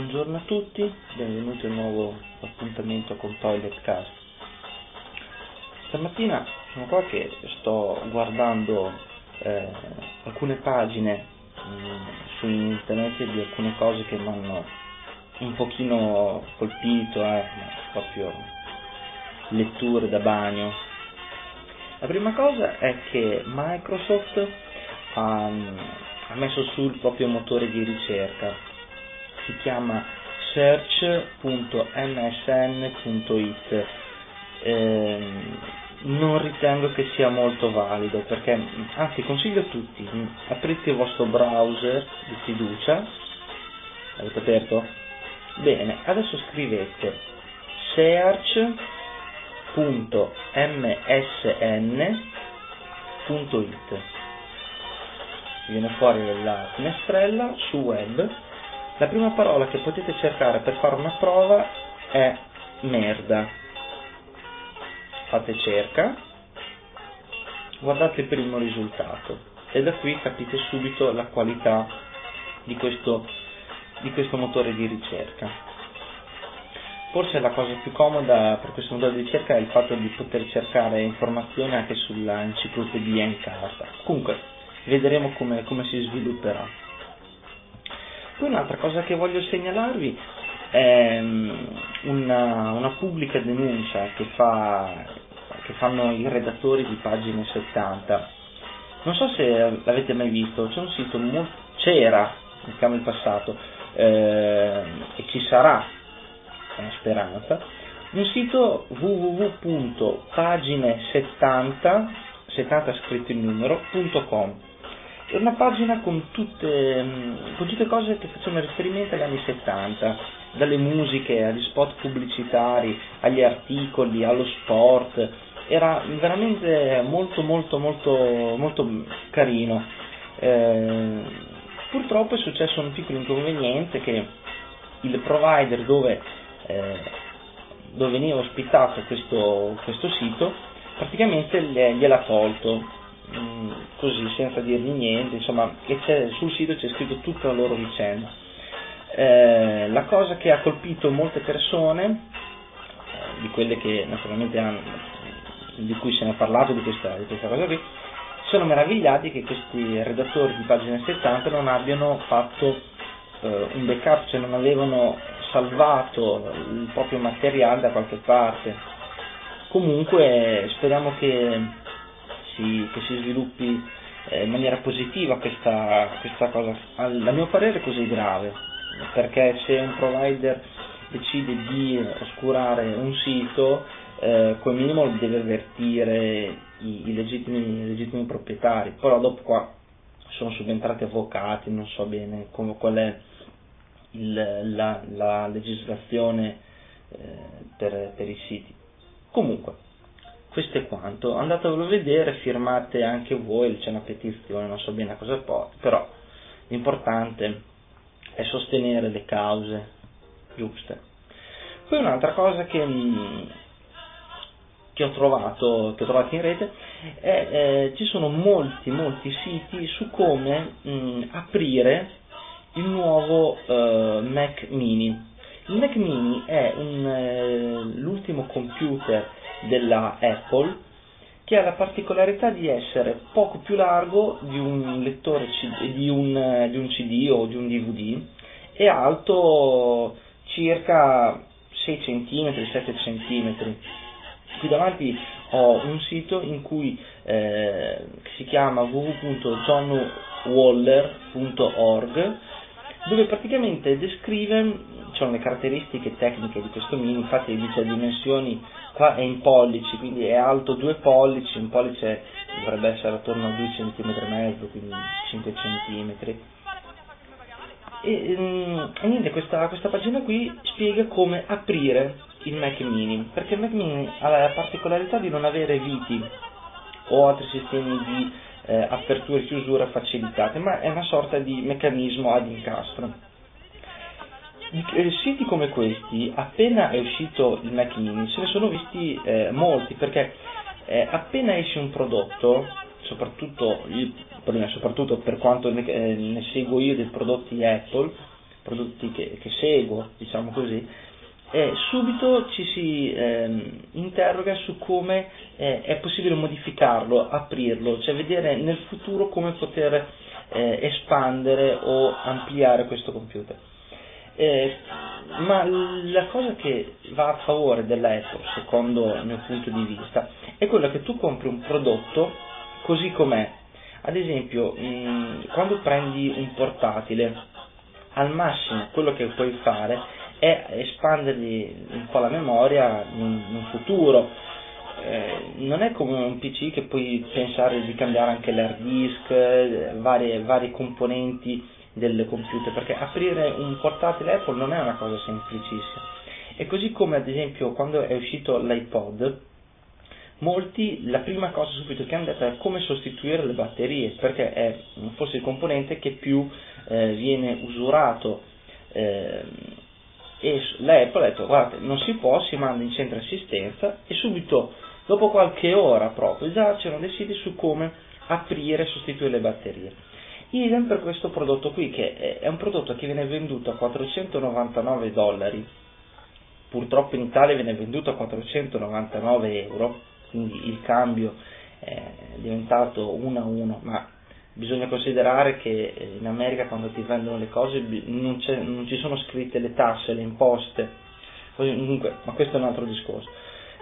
buongiorno a tutti, benvenuti a un nuovo appuntamento con Toilet Cast. Stamattina sono qua che sto guardando eh, alcune pagine mh, mm, su internet di alcune cose che mi hanno un pochino colpito, eh, proprio letture da bagno. La prima cosa è che Microsoft ha, ha messo su il proprio motore di ricerca si chiama search.msn.it. Eh, non ritengo che sia molto valido perché, anzi consiglio a tutti, aprite il vostro browser di fiducia, avete aperto? Bene, adesso scrivete search.msn.it viene fuori la finestrella su web la prima parola che potete cercare per fare una prova è merda. Fate cerca, guardate il primo risultato e da qui capite subito la qualità di questo, di questo motore di ricerca. Forse la cosa più comoda per questo motore di ricerca è il fatto di poter cercare informazioni anche sulla enciclopedia in carta. Comunque, vedremo come, come si svilupperà. Poi un'altra cosa che voglio segnalarvi è mm, una, una pubblica denuncia che, fa, che fanno i redattori di pagine 70. Non so se l'avete mai visto, c'è un sito molto, c'era, diciamo in passato, eh, e ci sarà, una speranza, un sito www.pagine70, 70 scritto in numero.com è una pagina con tutte, mm, con tutte cose che facevano riferimento agli anni 70, dalle musiche agli spot pubblicitari, agli articoli, allo sport, era veramente molto molto molto molto carino. Eh, purtroppo è successo un piccolo inconveniente che il provider dove, eh, dove veniva ospitato questo, questo sito praticamente gliel'ha tolto Mm, così senza dirgli niente, insomma, sul sito c'è scritto tutta la loro vicenda. Eh, la cosa che ha colpito molte persone, eh, di quelle che naturalmente hanno, di cui se ne è parlato di questa, di questa cosa qui, sono meravigliati che questi redattori di pagina 70 non abbiano fatto eh, un backup, cioè non avevano salvato il proprio materiale da qualche parte. Comunque speriamo che si, che si sviluppi eh, in maniera positiva questa, questa cosa, a mio parere così grave, perché se un provider decide di oscurare un sito, eh, come minimo deve avvertire i, i, legittimi, i, legittimi, proprietari, però dopo qua sono subentrati avvocati, non so bene come, qual è il, la, la, legislazione eh, per, per i siti. Comunque, questo è quanto, andatevelo a vedere, firmate anche voi, c'è una petizione, non so bene a cosa porta, però l'importante è sostenere le cause giuste. Poi un'altra cosa che, mm, che, ho, trovato, che ho trovato in rete è eh, ci sono molti molti siti su come mh, mm, aprire il nuovo eh, Mac mini. Il Mac mini è un, eh, l'ultimo computer della Apple che ha la particolarità di essere poco più largo di un lettore CD, di un, di un CD o di un DVD e alto circa 6 cm, 7 cm. Qui davanti ho un sito in cui eh, si chiama www.johnwaller.org dove praticamente descrive, sono le caratteristiche tecniche di questo mini, infatti dice dimensioni qua è in pollici, quindi è alto 2 pollici, un pollice dovrebbe essere attorno a 2 cm e mezzo, quindi 5 cm. E, um, e niente, questa, questa, pagina qui spiega come aprire il Mac Mini, perché il Mac Mini ha la particolarità di non avere viti o altri sistemi di eh, apertura e chiusura facilitate, ma è una sorta di meccanismo ad incastro. Eh, siti come questi, appena è uscito il Mac Mini, se ne sono visti eh, molti, perché eh, appena esce un prodotto, soprattutto, io, soprattutto per quanto ne, eh, ne, seguo io dei prodotti Apple, prodotti che, che seguo, diciamo così, eh, subito ci si ehm, interroga su come eh, è possibile modificarlo, aprirlo, cioè vedere nel futuro come poter eh, espandere o ampliare questo computer. Eh, ma la cosa che va a favore dell'Apple, secondo il mio punto di vista, è quella che tu compri un prodotto così com'è. Ad esempio, mh, quando prendi un portatile, al massimo quello che puoi fare è espandergli un po' la memoria in, in futuro. Eh, non è come un PC che puoi pensare di cambiare anche l'hard disk, varie, vari componenti del computer, perché aprire un portatile Apple non è una cosa semplicissima. E così come ad esempio quando è uscito l'iPod, molti la prima cosa subito che hanno detto è come sostituire le batterie, perché è forse il componente che più eh, viene usurato. Eh, e l'Apple ha detto guardate non si può, si manda in centro assistenza e subito dopo qualche ora proprio già c'erano dei siti su come aprire e sostituire le batterie. Idem per questo prodotto qui che è un prodotto che viene venduto a 499 dollari, purtroppo in Italia viene venduto a 499 euro, quindi il cambio è diventato 1 a 1, ma bisogna considerare che eh, in America quando ti vendono le cose non, non ci sono scritte le tasse, le imposte, comunque, ma questo è un altro discorso.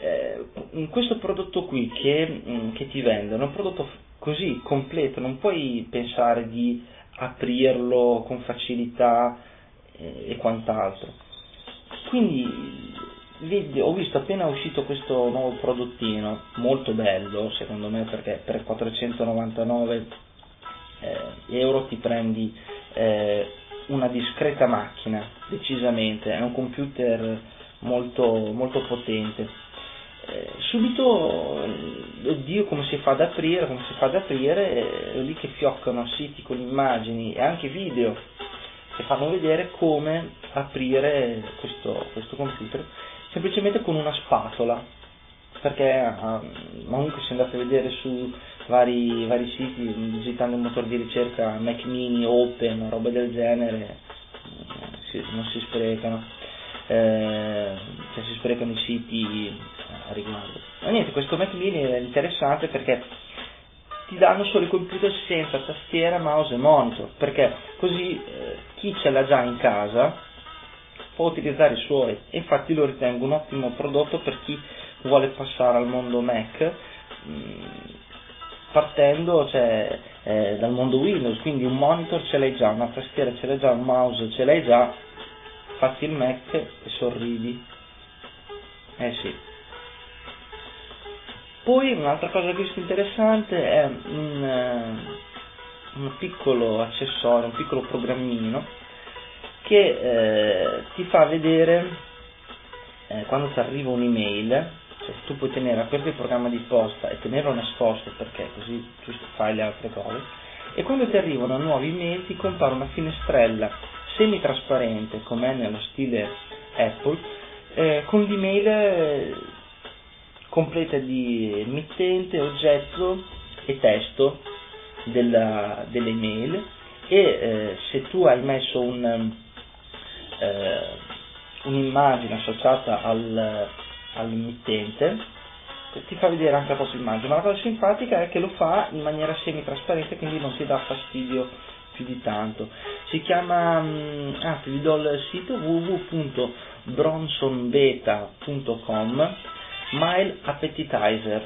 Eh, questo prodotto qui che, mm, che, ti vendono è un prodotto così completo, non puoi pensare di aprirlo con facilità eh, e quant'altro. Quindi ho visto appena uscito questo nuovo prodottino, molto bello secondo me perché per 499 eh, euro ti prendi eh, una discreta macchina, decisamente, è un computer molto, molto potente. Eh, subito, oddio come si fa ad aprire, come si fa ad aprire, è lì che fioccano siti con immagini e anche video che fanno vedere come aprire questo, questo computer semplicemente con una spatola perché uh, comunque se andate a vedere su vari, vari siti, visitando il motore di ricerca Mac mini, Open, roba del genere, si, non si sprecano, eh, cioè si sprecano i siti a riguardo. Ma niente, questo Mac mini è interessante perché ti danno solo i computer senza tastiera, mouse e monitor, perché così eh, chi ce l'ha già in casa può utilizzare i suoi, infatti lo ritengo un ottimo prodotto per chi vuole passare al mondo Mac. Mh, partendo cioè, eh, dal mondo Windows, quindi un monitor ce l'hai già, una tastiera ce l'hai già, un mouse ce l'hai già, fatti il Mac e sorridi. Eh sì. Poi un'altra cosa che ho visto interessante è un, uh, un piccolo accessorio, un piccolo programmino che eh, ti fa vedere eh, quando ti arriva un'email cioè tu puoi tenere aperto il programma di posta e tenerlo nascosto perché così tu fai le altre cose. E quando ti arrivano nuovi email ti compare una finestrella semi-trasparente come è nello stile Apple eh, con l'email eh, completa di mittente, oggetto e testo della, dell'email. E eh, se tu hai messo un, eh, un'immagine associata al, all'emittente ti fa vedere anche la propria immagine, ma la cosa simpatica è che lo fa in maniera semi-trasparente, quindi non ti dà fastidio più di tanto. Si chiama, mm, ah, vi do il sito www.bronsonbeta.com Mile Appetizer.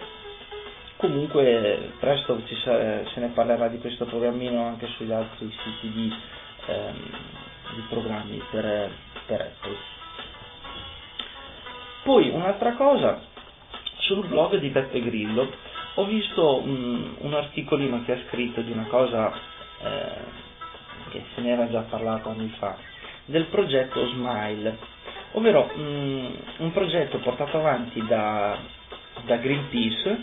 Comunque presto sa, se ne parlerà di questo programmino anche sugli altri siti di, ehm, di programmi per, per Apple. Poi un'altra cosa, sul blog di Peppe Grillo ho visto un, un articolino che ha scritto di una cosa eh, che se ne era già parlato anni fa, del progetto Smile, ovvero um, un progetto portato avanti da, da Greenpeace,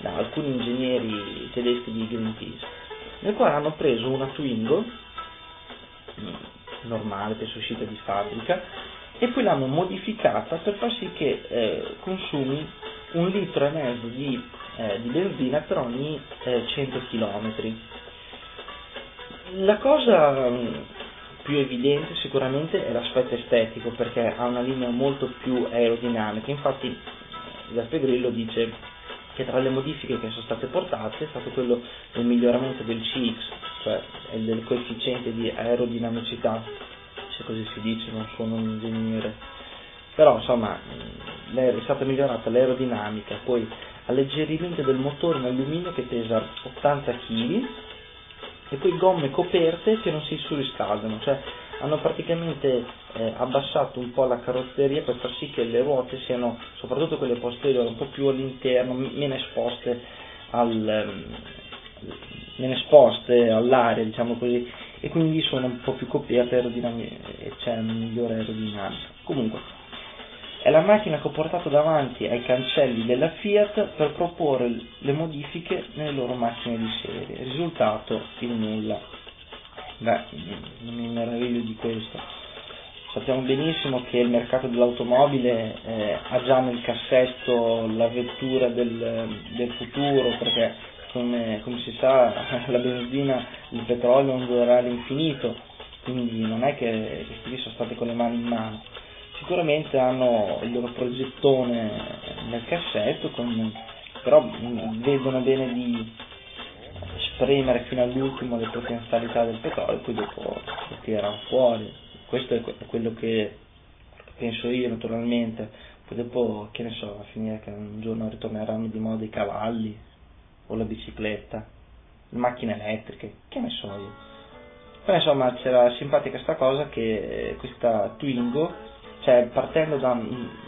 da alcuni ingegneri tedeschi di Greenpeace, nel quale hanno preso una Twingo normale, penso uscita di fabbrica, e poi l'hanno modificata per far sì che eh, consumi un litro e mezzo di, eh, di benzina per ogni eh, 100 km. La cosa mm, più evidente sicuramente è l'aspetto estetico perché ha una linea molto più aerodinamica, infatti Giuseppe Grillo dice che tra le modifiche che sono state portate è stato quello del miglioramento del CX, cioè del coefficiente di aerodinamicità, se così si dice, non sono un ingegnere, però insomma è stata migliorata l'aerodinamica, poi alleggerimento del motore in alluminio che pesa 80 kg e poi gomme coperte che non si surriscaldano, cioè hanno praticamente eh, abbassato un po' la carrozzeria per far sì che le ruote siano, soprattutto quelle posteriori, un po' più all'interno, meno esposte, al, um, meno esposte all'aria, diciamo così, e quindi sono un po' più coperte e c'è una migliore aerodinamica. Comunque, è la macchina che ho portato davanti ai cancelli della Fiat per proporre le modifiche nelle loro macchine di serie. Risultato il nulla. Beh, non mi meraviglio di questo. Sappiamo benissimo che il mercato dell'automobile eh, ha già nel cassetto la vettura del, del futuro perché come, come, si sa la benzina, il petrolio non durerà all'infinito, quindi non è che questi sono stati con le mani in mano. Sicuramente hanno il loro progettone nel cassetto, con, però vedono bene di spremere fino all'ultimo le potenzialità del petrolio e poi dopo lo tirano fuori. Questo è quello che penso io naturalmente, poi dopo che ne so, a finire che un giorno ritorneranno di moda i cavalli o la bicicletta, le macchine elettriche, che ne so io. Però insomma c'era simpatica sta cosa che questa Twingo cioè partendo da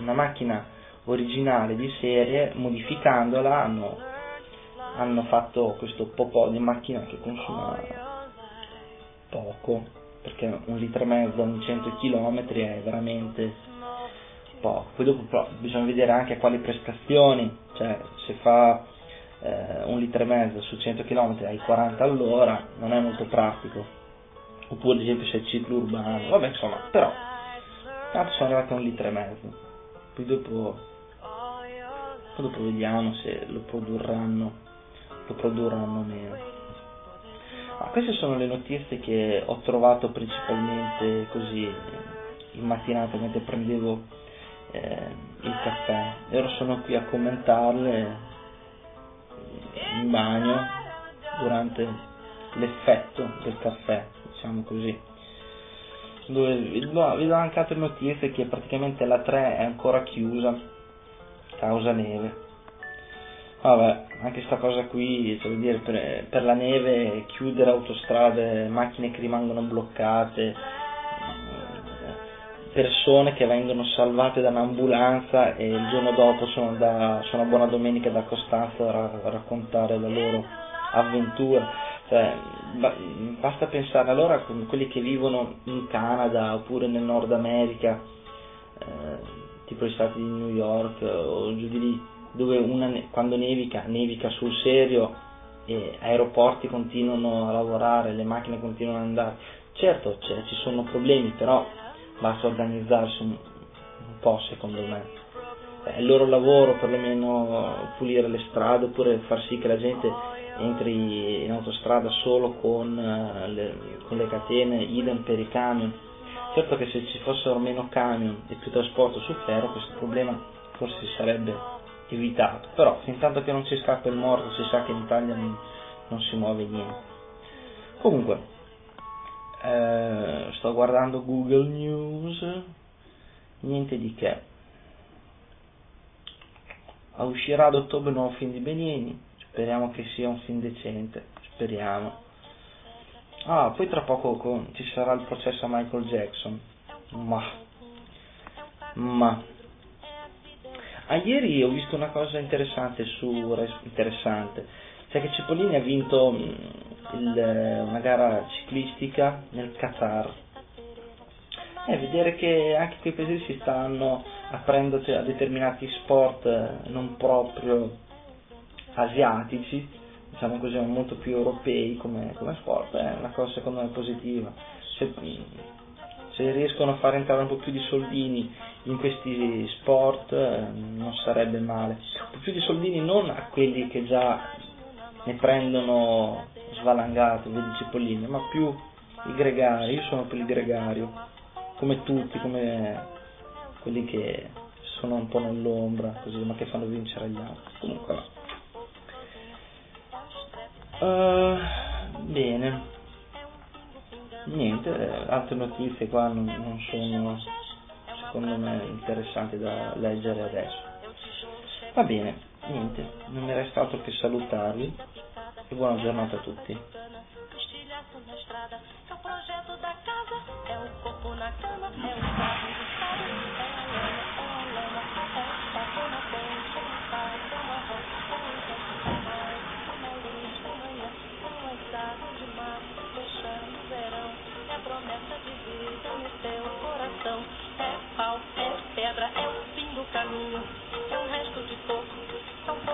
una macchina originale di serie, modificandola, hanno, hanno fatto questo popò di macchina che consuma poco, perché un litro e mezzo ogni 100 km è veramente poco. Poi dopo però, bisogna vedere anche quali prestazioni, cioè se fa eh, un litro e mezzo su 100 km ai 40 all'ora non è molto pratico. Oppure ad esempio se è ciclo urbano, vabbè insomma, però Tanto sono arrivati a un litro e mezzo. Poi dopo, poi dopo vediamo se lo produrranno, lo produrranno meno. Ma queste sono le notizie che ho trovato principalmente così in mattinata mentre prendevo eh, il caffè. Ora sono qui a commentarle in bagno durante l'effetto del caffè, diciamo così. Dove vi do, vi do anche altre notizie che praticamente la 3 è ancora chiusa causa neve. Vabbè anche sta cosa qui cioè dire per, per la neve chiudere autostrade macchine che rimangono bloccate persone che vengono salvate da un'ambulanza e il giorno dopo sono, da, sono a Buona Domenica da Costanza a raccontare la loro avventura cioè, basta pensare allora a quelli che vivono in Canada oppure nel Nord America, eh, tipo gli stati di New York o giù di lì, dove una, quando nevica, nevica sul serio e aeroporti continuano a lavorare, le macchine continuano ad andare. Certo cioè, ci sono problemi, però basta organizzarsi un, un po' secondo me. È il loro lavoro perlomeno pulire le strade oppure far sì che la gente entri in autostrada solo con, uh, le, con le catene, idem per i camion. Certo che se ci fossero meno camion e più trasporto su ferro questo problema forse sarebbe evitato, però fin tanto che non si scappa il morto si sa che in Italia non, non si muove niente. Comunque, eh, sto guardando Google News, niente di che. Uscirà ad ottobre il nuovo film di Benigni, Speriamo che sia un film decente, speriamo. Ah, poi tra poco con, ci sarà il processo a Michael Jackson. Ma. Ma. Ah, ieri ho visto una cosa interessante su interessante. Cioè che Cipollini ha vinto mm, il, una gara ciclistica nel Qatar. E eh, vedere che anche quei paesi si stanno aprendo a determinati sport eh, non proprio asiatici, diciamo così, molto più europei come, come sport, è una cosa secondo me positiva. Se, se, riescono a far entrare un po' più di soldini in questi sport non sarebbe male. Un po' più di soldini non a quelli che già ne prendono svalangate, vedi Cipollini, ma più i gregari, io sono per il gregario, come tutti, come quelli che sono un po' nell'ombra, così, ma che fanno vincere gli altri. Comunque va. Uh, bene, niente, altre notizie qua non, non sono secondo me interessanti da leggere adesso. Va bene, niente, non mi resta altro che salutarvi e buona giornata a tutti. É o corpo na cama, é o